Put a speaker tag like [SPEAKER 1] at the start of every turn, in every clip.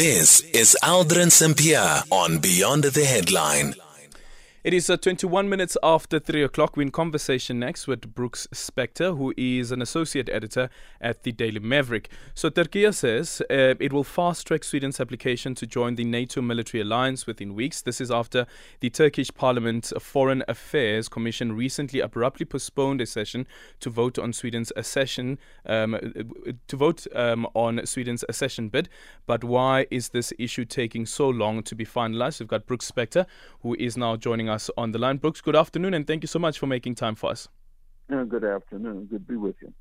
[SPEAKER 1] This is Aldrin Sampear on Beyond the Headline.
[SPEAKER 2] It is uh, 21 minutes after 3 o'clock. We're in conversation next with Brooks Spector, who is an associate editor at the Daily Maverick. So, Turkey says uh, it will fast track Sweden's application to join the NATO military alliance within weeks. This is after the Turkish Parliament Foreign Affairs Commission recently abruptly postponed a session to vote on Sweden's accession, um, to vote um, on Sweden's accession bid. But why is this issue taking so long to be finalized? We've got Brooks Spector, who is now joining us on the line. Brooks, good afternoon, and thank you so much for making time for us.
[SPEAKER 3] good afternoon. Good to be with you.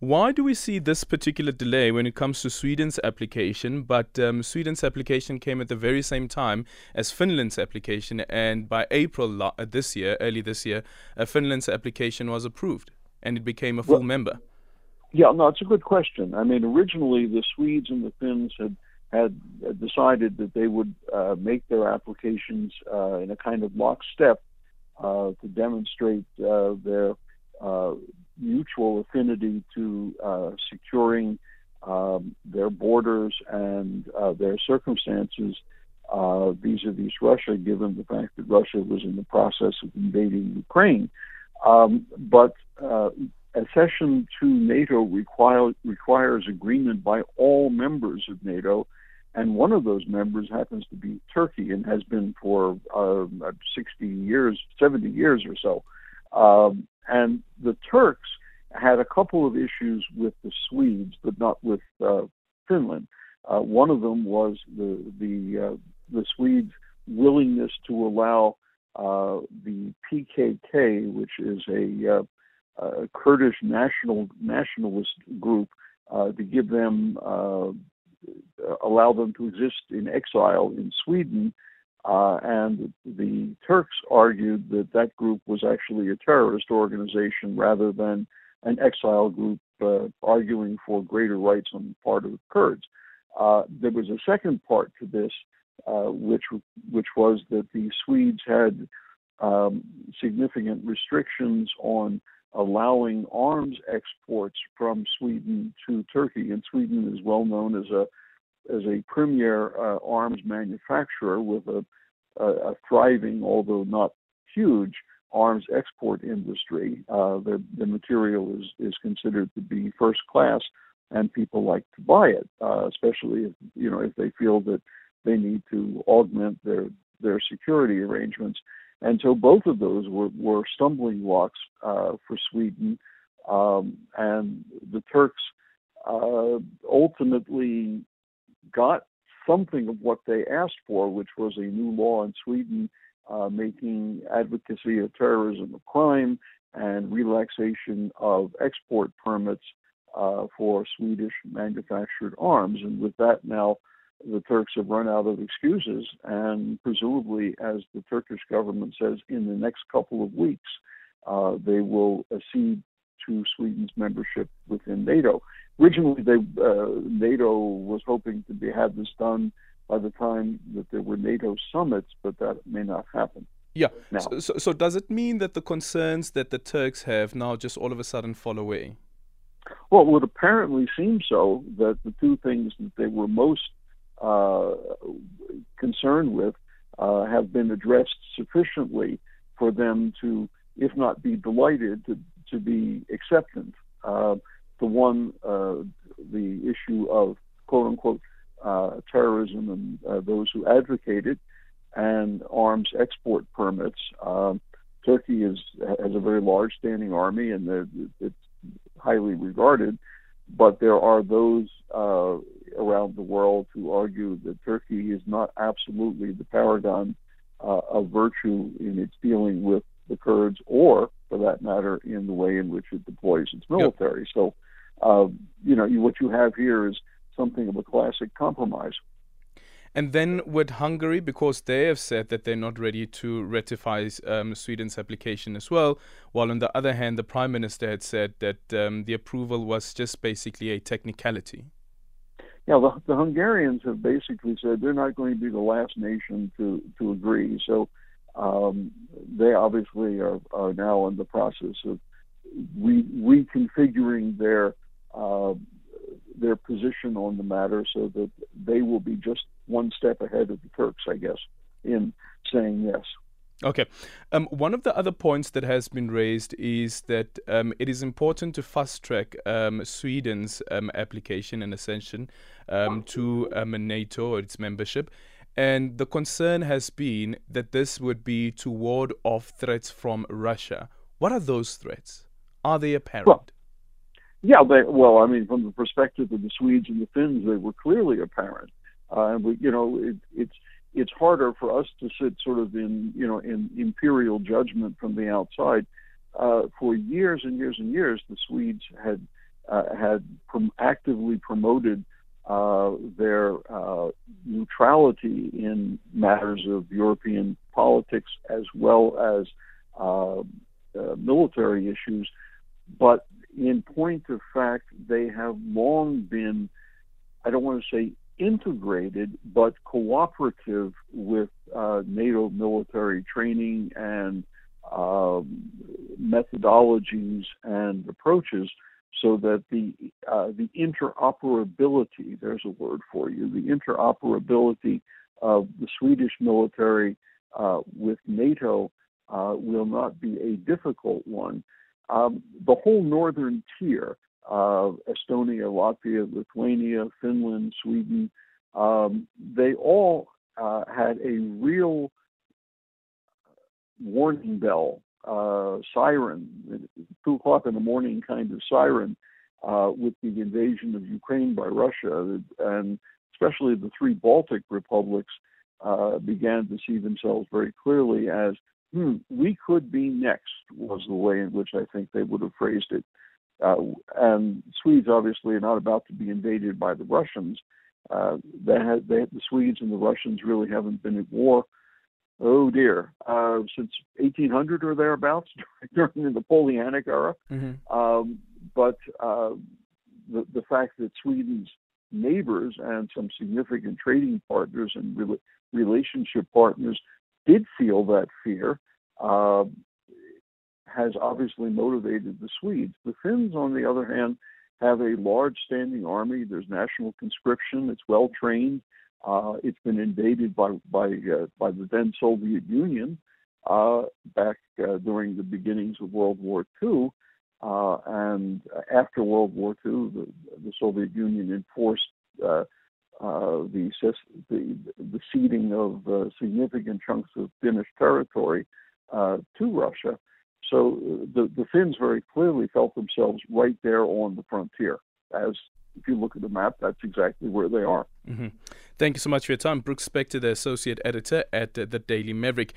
[SPEAKER 2] Why do we see this particular delay when it comes to Sweden's application? But um, Sweden's application came at the very same time as Finland's application, and by April uh, this year, early this year, uh, Finland's application was approved and it became a full well, member.
[SPEAKER 3] Yeah, no, it's a good question. I mean, originally the Swedes and the Finns had had decided that they would uh, make their applications uh, in a kind of lockstep uh, to demonstrate uh, their uh, mutual affinity to uh, securing um, their borders and their circumstances vis-a-vis Russia, given the fact that Russia was in the process of invading Ukraine. Um, but accession to NATO require, requires agreement by all members of NATO, and one of those members happens to be Turkey and has been for uh, 60 years, 70 years or so. Um, and the Turks had a couple of issues with the Swedes, but not with uh, Finland. Uh, one of them was the the uh, the Swedes' willingness to allow uh, the PKK, which is a, uh, Kurdish national nationalist group, to give them allow them to exist in exile in Sweden. Uh, and the Turks argued that that group was actually a terrorist organization rather than an exile group uh, arguing for greater rights on the part of the Kurds. Uh, there was a second part to this, uh, which which was that the Swedes had um, significant restrictions on allowing arms exports from Sweden to Turkey, and Sweden is well known as a as a premier uh, arms manufacturer with a, a, a, thriving, although not huge, arms export industry. Uh, the, the material is, is considered to be first class, and people like to buy it, uh, especially if you know if they feel that they need to augment their their security arrangements. And so both of those were, were stumbling blocks uh, for Sweden, um, and the Turks uh, ultimately got something of what they asked for, which was a new law in Sweden uh, making advocacy of terrorism a crime and relaxation of export permits uh, for Swedish manufactured arms. And with that, now the Turks have run out of excuses, and presumably, as the Turkish government says, in the next couple of weeks, uh, they will accede to Sweden's membership within NATO. Originally, they, uh, NATO was hoping to be, have this done by the time that there were NATO summits, but that may not happen.
[SPEAKER 2] Yeah. So, so, so, does it mean that the concerns that the Turks have now just all of a sudden fall away?
[SPEAKER 3] Well, it would apparently seem so that the two things that they were most uh, concerned with uh, have been addressed sufficiently for them to, if not be delighted, to, to be acceptant. Uh, the one, uh, the issue of quote unquote uh, terrorism and uh, those who advocate it, and arms export permits. Um, Turkey is has a very large standing army, and it's highly regarded. But there are those uh, around the world who argue that Turkey is not absolutely the paragon uh, of virtue in its dealing with the Kurds, or for that matter, in the way in which it deploys its military. Yep. So uh, you know, what you have here is something of a classic compromise.
[SPEAKER 2] And then with Hungary, because they have said that they're not ready to ratify um, Sweden's application as well, while on the other hand, the Prime Minister had said that um, the approval was just basically a technicality.
[SPEAKER 3] Yeah, the, the, Hungarians have basically said they're not going to be the last nation to, to agree. So um, they obviously are, are now in the process of re- reconfiguring their uh, their position on the matter so that they will be just one step ahead of the Turks, I guess, in saying yes.
[SPEAKER 2] Okay. Um, one of the other points that has been raised is that um, it is important to fast track um, Sweden's um, application and ascension um, to um, NATO or its membership. And the concern has been that this would be to ward off threats from Russia. What are those threats? Are they apparent?
[SPEAKER 3] Well, yeah, they, well, I mean, from the perspective of the Swedes and the Finns, they were clearly apparent. Uh, you know, it, it's it's harder for us to sit sort of in you know in imperial judgment from the outside. Uh, for years and years and years, the Swedes had uh, had prom- actively promoted uh, their uh, neutrality in matters of European politics as well as uh, uh, military issues. But in point of fact, they have long been, I don't want to say integrated but cooperative with uh, NATO military training and um, methodologies and approaches so that the uh, the interoperability there's a word for you the interoperability of the Swedish military uh, with NATO uh, will not be a difficult one. Um, the whole northern tier of Estonia, Latvia, Lithuania, Finland, Sweden, um, they all uh, had a real warning bell, uh, siren, two o'clock in the morning kind of siren uh, with the invasion of Ukraine by Russia, and especially the three Baltic republics uh, began to see themselves very clearly as, hmm, we could be next, was the way in which I think they would have phrased it. Uh, and Swedes obviously are not about to be invaded by the Russians. Uh, they had, they, the Swedes and the Russians really haven't been at war. Oh dear, uh, since 1800 or thereabouts during the Napoleonic era. Mm-hmm. Um, but uh, the the fact that Sweden's neighbors and some significant trading partners and re- relationship partners did feel that fear. Uh, has obviously motivated the Swedes. The Finns, on the other hand, have a large standing army. There's national conscription. It's well trained. Uh, it's been invaded by by uh, by the then Soviet Union uh, back uh, during the beginnings of World War II, uh, and after World War II, the, the Soviet Union enforced uh, the, the the ceding of significant chunks of Finnish territory to Russia. So uh, the, the Finns very clearly felt themselves right there on the frontier. As if you look at the map, that's exactly where they are.
[SPEAKER 2] Mm-hmm. Thank you so much for your time. Brooks Spector, the associate editor at uh, the Daily Maverick.